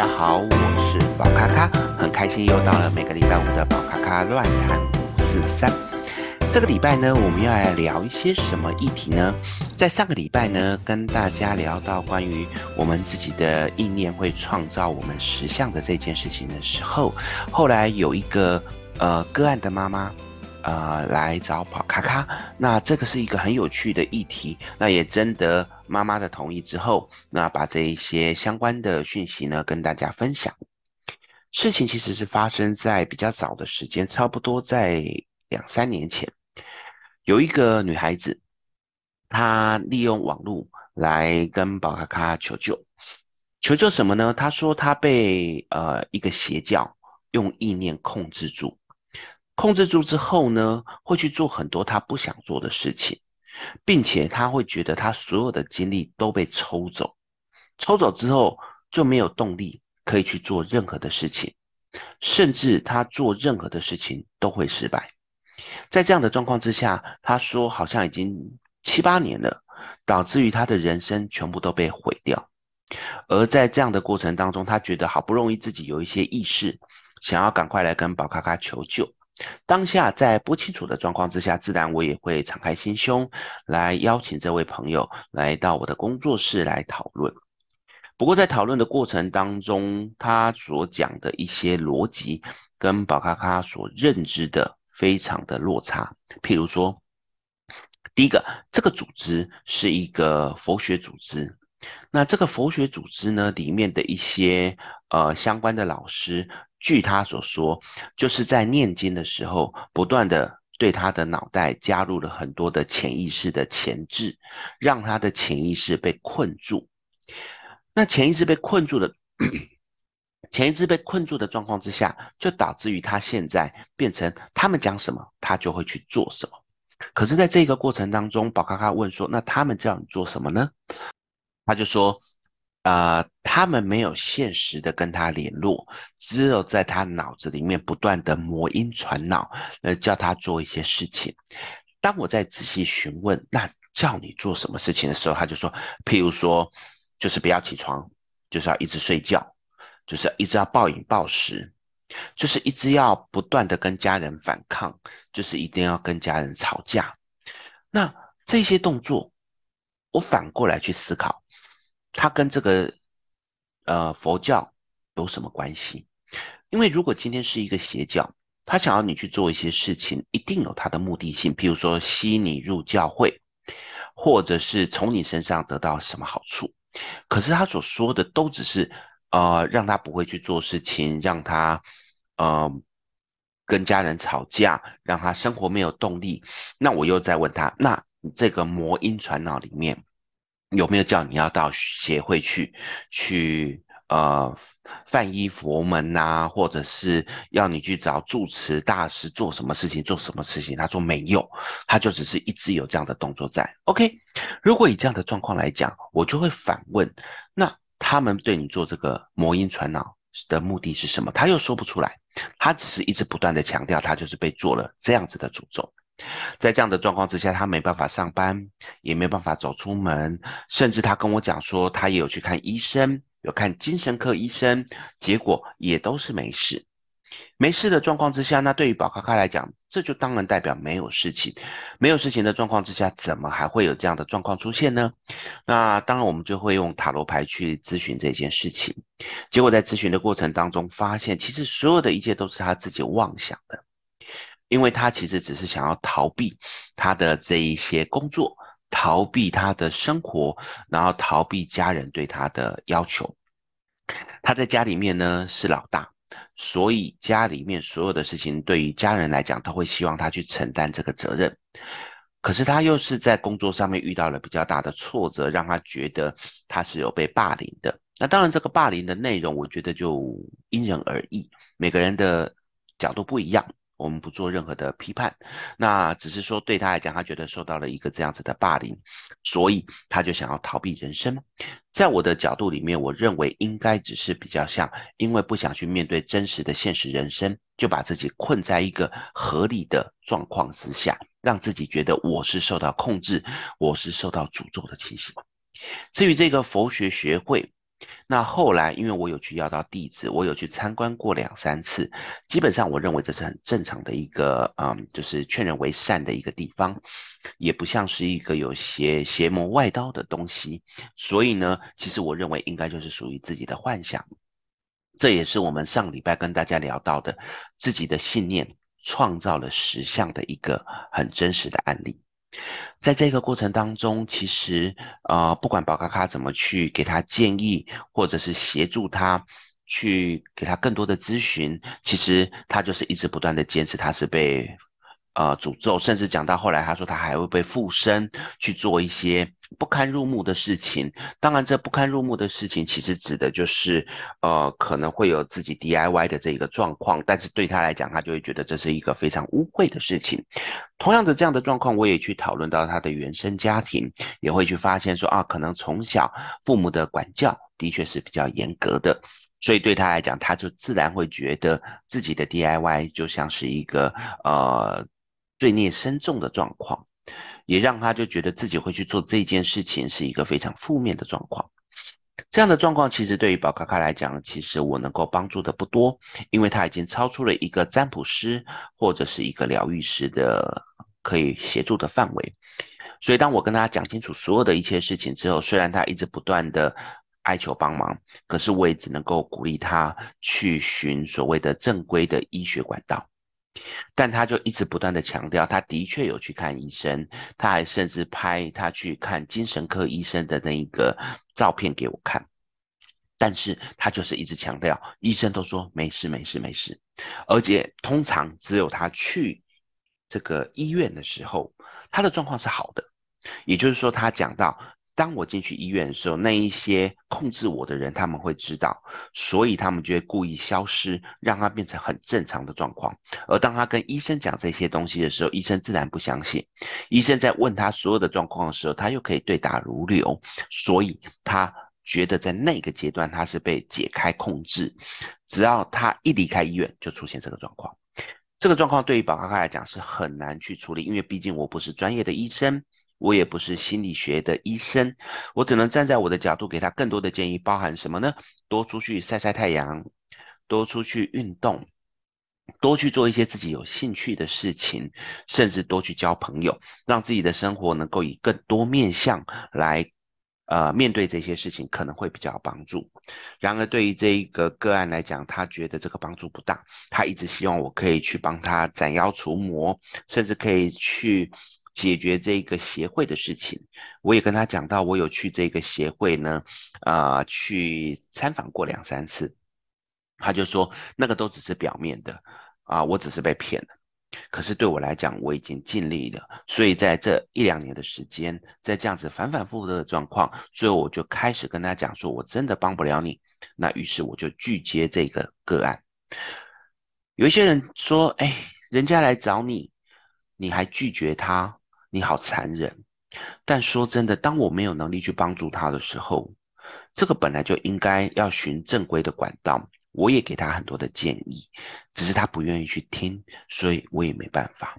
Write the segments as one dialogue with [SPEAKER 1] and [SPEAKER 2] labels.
[SPEAKER 1] 大家好，我是宝卡卡，很开心又到了每个礼拜五的宝卡卡乱谈五四三。这个礼拜呢，我们要来聊一些什么议题呢？在上个礼拜呢，跟大家聊到关于我们自己的意念会创造我们实相的这件事情的时候，后来有一个呃个案的妈妈。呃，来找宝卡卡，那这个是一个很有趣的议题，那也征得妈妈的同意之后，那把这一些相关的讯息呢跟大家分享。事情其实是发生在比较早的时间，差不多在两三年前，有一个女孩子，她利用网络来跟宝咖咖求救，求救什么呢？她说她被呃一个邪教用意念控制住。控制住之后呢，会去做很多他不想做的事情，并且他会觉得他所有的精力都被抽走，抽走之后就没有动力可以去做任何的事情，甚至他做任何的事情都会失败。在这样的状况之下，他说好像已经七八年了，导致于他的人生全部都被毁掉。而在这样的过程当中，他觉得好不容易自己有一些意识，想要赶快来跟宝咖咖求救。当下在不清楚的状况之下，自然我也会敞开心胸来邀请这位朋友来到我的工作室来讨论。不过在讨论的过程当中，他所讲的一些逻辑跟宝咖咖所认知的非常的落差。譬如说，第一个，这个组织是一个佛学组织，那这个佛学组织呢，里面的一些呃相关的老师。据他所说，就是在念经的时候，不断的对他的脑袋加入了很多的潜意识的前置，让他的潜意识被困住。那潜意识被困住的，潜意识被困住的状况之下，就导致于他现在变成他们讲什么，他就会去做什么。可是，在这个过程当中，宝咖咖问说：“那他们叫你做什么呢？”他就说。呃，他们没有现实的跟他联络，只有在他脑子里面不断的魔音传脑，呃，叫他做一些事情。当我在仔细询问，那叫你做什么事情的时候，他就说，譬如说，就是不要起床，就是要一直睡觉，就是一直要暴饮暴食，就是一直要不断的跟家人反抗，就是一定要跟家人吵架。那这些动作，我反过来去思考。他跟这个呃佛教有什么关系？因为如果今天是一个邪教，他想要你去做一些事情，一定有他的目的性，譬如说吸你入教会，或者是从你身上得到什么好处。可是他所说的都只是呃让他不会去做事情，让他呃跟家人吵架，让他生活没有动力。那我又再问他，那这个魔音传脑里面。有没有叫你要到协会去，去呃梵一佛门呐、或者是要你去找住持大师做什么事情，做什么事情？他说没有，他就只是一直有这样的动作在。OK，如果以这样的状况来讲，我就会反问：那他们对你做这个魔音传脑的目的是什么？他又说不出来，他只是一直不断的强调，他就是被做了这样子的诅咒。在这样的状况之下，他没办法上班，也没办法走出门，甚至他跟我讲说，他也有去看医生，有看精神科医生，结果也都是没事。没事的状况之下，那对于宝咖咖来讲，这就当然代表没有事情。没有事情的状况之下，怎么还会有这样的状况出现呢？那当然，我们就会用塔罗牌去咨询这件事情。结果在咨询的过程当中，发现其实所有的一切都是他自己妄想的。因为他其实只是想要逃避他的这一些工作，逃避他的生活，然后逃避家人对他的要求。他在家里面呢是老大，所以家里面所有的事情对于家人来讲，都会希望他去承担这个责任。可是他又是在工作上面遇到了比较大的挫折，让他觉得他是有被霸凌的。那当然，这个霸凌的内容，我觉得就因人而异，每个人的角度不一样。我们不做任何的批判，那只是说对他来讲，他觉得受到了一个这样子的霸凌，所以他就想要逃避人生。在我的角度里面，我认为应该只是比较像，因为不想去面对真实的现实人生，就把自己困在一个合理的状况之下，让自己觉得我是受到控制，我是受到诅咒的情形。至于这个佛学学会，那后来，因为我有去要到地址，我有去参观过两三次，基本上我认为这是很正常的一个，嗯，就是劝人为善的一个地方，也不像是一个有邪邪魔外道的东西。所以呢，其实我认为应该就是属于自己的幻想。这也是我们上礼拜跟大家聊到的，自己的信念创造了实相的一个很真实的案例。在这个过程当中，其实呃，不管宝咖咖怎么去给他建议，或者是协助他去给他更多的咨询，其实他就是一直不断的坚持，他是被。呃，诅咒，甚至讲到后来，他说他还会被附身去做一些不堪入目的事情。当然，这不堪入目的事情，其实指的就是，呃，可能会有自己 DIY 的这个状况。但是对他来讲，他就会觉得这是一个非常污秽的事情。同样的这样的状况，我也去讨论到他的原生家庭，也会去发现说啊，可能从小父母的管教的确是比较严格的。所以对他来讲，他就自然会觉得自己的 DIY 就像是一个呃。罪孽深重的状况，也让他就觉得自己会去做这件事情是一个非常负面的状况。这样的状况其实对于宝咖咖来讲，其实我能够帮助的不多，因为他已经超出了一个占卜师或者是一个疗愈师的可以协助的范围。所以当我跟他讲清楚所有的一切事情之后，虽然他一直不断的哀求帮忙，可是我也只能够鼓励他去寻所谓的正规的医学管道。但他就一直不断的强调，他的确有去看医生，他还甚至拍他去看精神科医生的那一个照片给我看。但是他就是一直强调，医生都说没事没事没事，而且通常只有他去这个医院的时候，他的状况是好的。也就是说，他讲到。当我进去医院的时候，那一些控制我的人，他们会知道，所以他们就会故意消失，让他变成很正常的状况。而当他跟医生讲这些东西的时候，医生自然不相信。医生在问他所有的状况的时候，他又可以对答如流，所以他觉得在那个阶段他是被解开控制。只要他一离开医院，就出现这个状况。这个状况对于宝咖咖来讲是很难去处理，因为毕竟我不是专业的医生。我也不是心理学的医生，我只能站在我的角度给他更多的建议，包含什么呢？多出去晒晒太阳，多出去运动，多去做一些自己有兴趣的事情，甚至多去交朋友，让自己的生活能够以更多面向来，呃，面对这些事情可能会比较有帮助。然而，对于这一个个案来讲，他觉得这个帮助不大，他一直希望我可以去帮他斩妖除魔，甚至可以去。解决这个协会的事情，我也跟他讲到，我有去这个协会呢，啊、去参访过两三次。他就说那个都只是表面的，啊、我只是被骗了。可是对我来讲，我已经尽力了。所以在这一两年的时间，在这样子反反复复的状况，最后我就开始跟他讲说，我真的帮不了你。那于是我就拒接这个个案。有一些人说，哎，人家来找你，你还拒绝他？你好残忍，但说真的，当我没有能力去帮助他的时候，这个本来就应该要循正规的管道。我也给他很多的建议，只是他不愿意去听，所以我也没办法。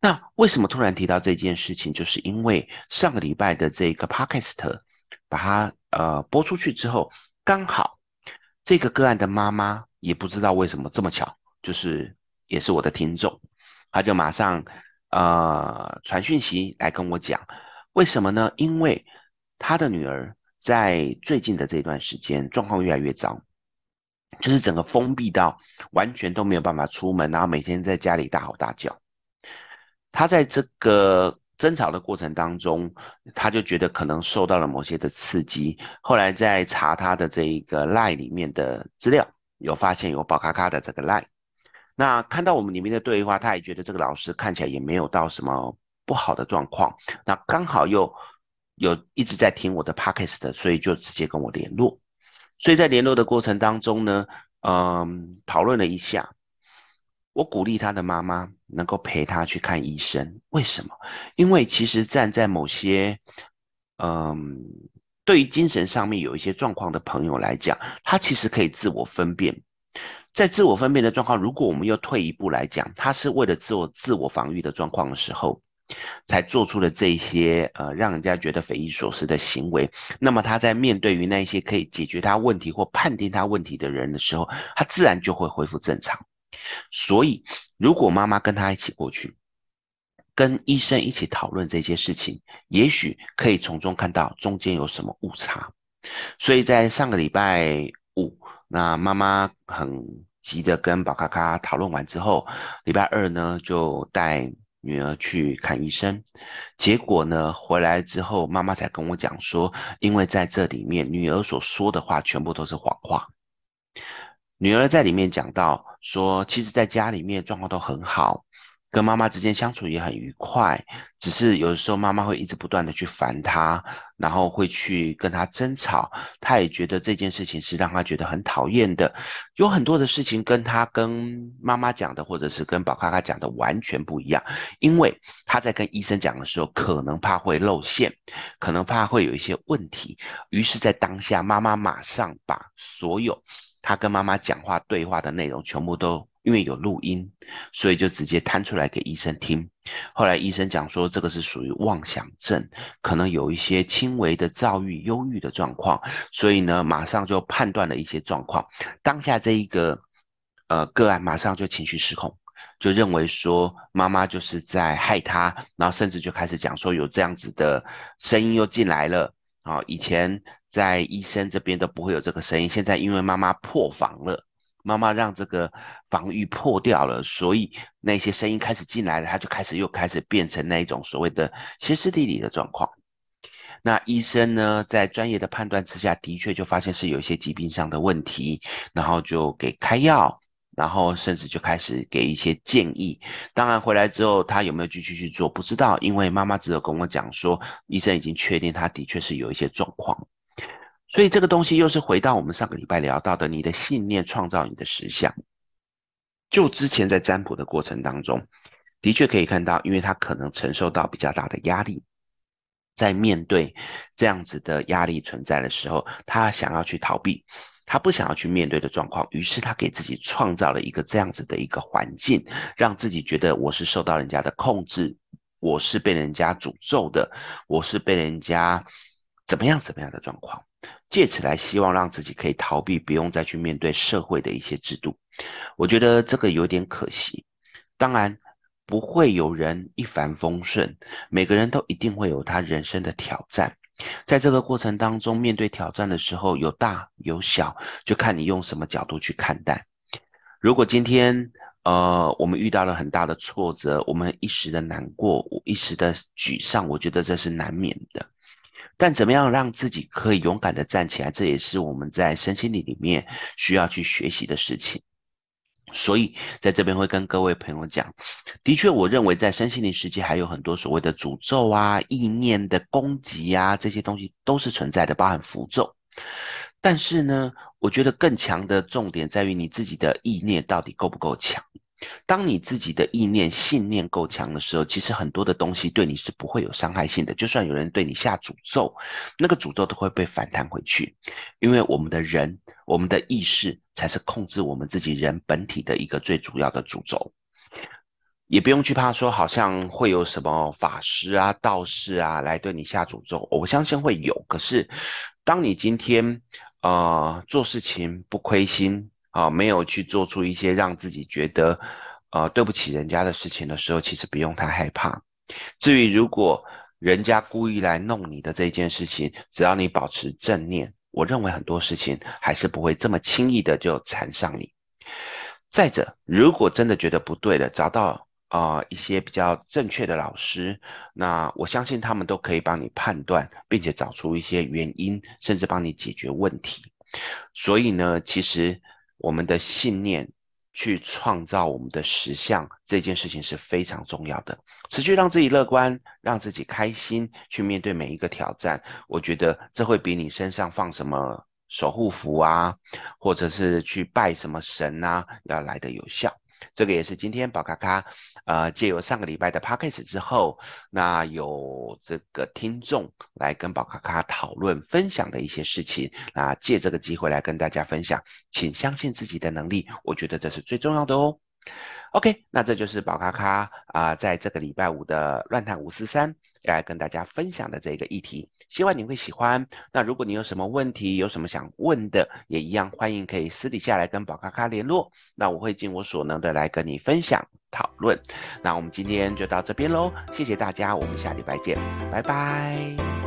[SPEAKER 1] 那为什么突然提到这件事情？就是因为上个礼拜的这个 Podcast 把它呃播出去之后，刚好这个个案的妈妈也不知道为什么这么巧，就是也是我的听众，他就马上。呃，传讯息来跟我讲，为什么呢？因为他的女儿在最近的这段时间状况越来越糟，就是整个封闭到完全都没有办法出门，然后每天在家里大吼大叫。他在这个争吵的过程当中，他就觉得可能受到了某些的刺激。后来在查他的这一个 LINE 里面的资料，有发现有宝咖咖的这个 LINE。那看到我们里面的对话，他也觉得这个老师看起来也没有到什么不好的状况。那刚好又有一直在听我的 podcast，所以就直接跟我联络。所以在联络的过程当中呢，嗯，讨论了一下，我鼓励他的妈妈能够陪他去看医生。为什么？因为其实站在某些嗯，对于精神上面有一些状况的朋友来讲，他其实可以自我分辨。在自我分辨的状况，如果我们又退一步来讲，他是为了自我自我防御的状况的时候，才做出了这些呃让人家觉得匪夷所思的行为。那么他在面对于那些可以解决他问题或判定他问题的人的时候，他自然就会恢复正常。所以，如果妈妈跟他一起过去，跟医生一起讨论这些事情，也许可以从中看到中间有什么误差。所以在上个礼拜，那妈妈很急的跟宝咖咖讨论完之后，礼拜二呢就带女儿去看医生。结果呢回来之后，妈妈才跟我讲说，因为在这里面女儿所说的话全部都是谎话。女儿在里面讲到说，其实在家里面状况都很好。跟妈妈之间相处也很愉快，只是有的时候妈妈会一直不断的去烦他，然后会去跟他争吵，他也觉得这件事情是让他觉得很讨厌的。有很多的事情跟他跟妈妈讲的，或者是跟宝咖咖讲的完全不一样，因为他在跟医生讲的时候，可能怕会露馅，可能怕会有一些问题，于是，在当下妈妈马上把所有他跟妈妈讲话对话的内容全部都。因为有录音，所以就直接摊出来给医生听。后来医生讲说，这个是属于妄想症，可能有一些轻微的躁郁、忧郁的状况，所以呢，马上就判断了一些状况。当下这一个呃个案马上就情绪失控，就认为说妈妈就是在害他，然后甚至就开始讲说有这样子的声音又进来了啊，以前在医生这边都不会有这个声音，现在因为妈妈破防了。妈妈让这个防御破掉了，所以那些声音开始进来了，他就开始又开始变成那一种所谓的歇斯底里的状况。那医生呢，在专业的判断之下，的确就发现是有一些疾病上的问题，然后就给开药，然后甚至就开始给一些建议。当然回来之后，他有没有继续去做，不知道，因为妈妈只有跟我讲说，医生已经确定他的确是有一些状况。所以这个东西又是回到我们上个礼拜聊到的，你的信念创造你的实相。就之前在占卜的过程当中，的确可以看到，因为他可能承受到比较大的压力，在面对这样子的压力存在的时候，他想要去逃避，他不想要去面对的状况，于是他给自己创造了一个这样子的一个环境，让自己觉得我是受到人家的控制，我是被人家诅咒的，我是被人家怎么样怎么样的状况。借此来希望让自己可以逃避，不用再去面对社会的一些制度。我觉得这个有点可惜。当然，不会有人一帆风顺，每个人都一定会有他人生的挑战。在这个过程当中，面对挑战的时候，有大有小，就看你用什么角度去看待。如果今天，呃，我们遇到了很大的挫折，我们一时的难过，一时的沮丧，我觉得这是难免的。但怎么样让自己可以勇敢的站起来，这也是我们在身心灵里面需要去学习的事情。所以在这边会跟各位朋友讲，的确，我认为在身心灵世界还有很多所谓的诅咒啊、意念的攻击啊，这些东西都是存在的，包含符咒。但是呢，我觉得更强的重点在于你自己的意念到底够不够强。当你自己的意念、信念够强的时候，其实很多的东西对你是不会有伤害性的。就算有人对你下诅咒，那个诅咒都会被反弹回去，因为我们的人、我们的意识才是控制我们自己人本体的一个最主要的诅咒。也不用去怕说，好像会有什么法师啊、道士啊来对你下诅咒。我相信会有，可是当你今天呃做事情不亏心。啊，没有去做出一些让自己觉得，呃，对不起人家的事情的时候，其实不用太害怕。至于如果人家故意来弄你的这件事情，只要你保持正念，我认为很多事情还是不会这么轻易的就缠上你。再者，如果真的觉得不对了，找到啊、呃、一些比较正确的老师，那我相信他们都可以帮你判断，并且找出一些原因，甚至帮你解决问题。所以呢，其实。我们的信念去创造我们的实相，这件事情是非常重要的。持续让自己乐观，让自己开心，去面对每一个挑战。我觉得这会比你身上放什么守护符啊，或者是去拜什么神啊，要来的有效。这个也是今天宝咖咖，呃，借由上个礼拜的 Podcast 之后，那有这个听众来跟宝咖咖讨论分享的一些事情，啊，借这个机会来跟大家分享，请相信自己的能力，我觉得这是最重要的哦。OK，那这就是宝咖咖啊、在这个礼拜五的乱谈五四三要来跟大家分享的这个议题，希望你会喜欢。那如果你有什么问题，有什么想问的，也一样欢迎可以私底下来跟宝咖咖联络，那我会尽我所能的来跟你分享讨论。那我们今天就到这边喽，谢谢大家，我们下礼拜见，拜拜。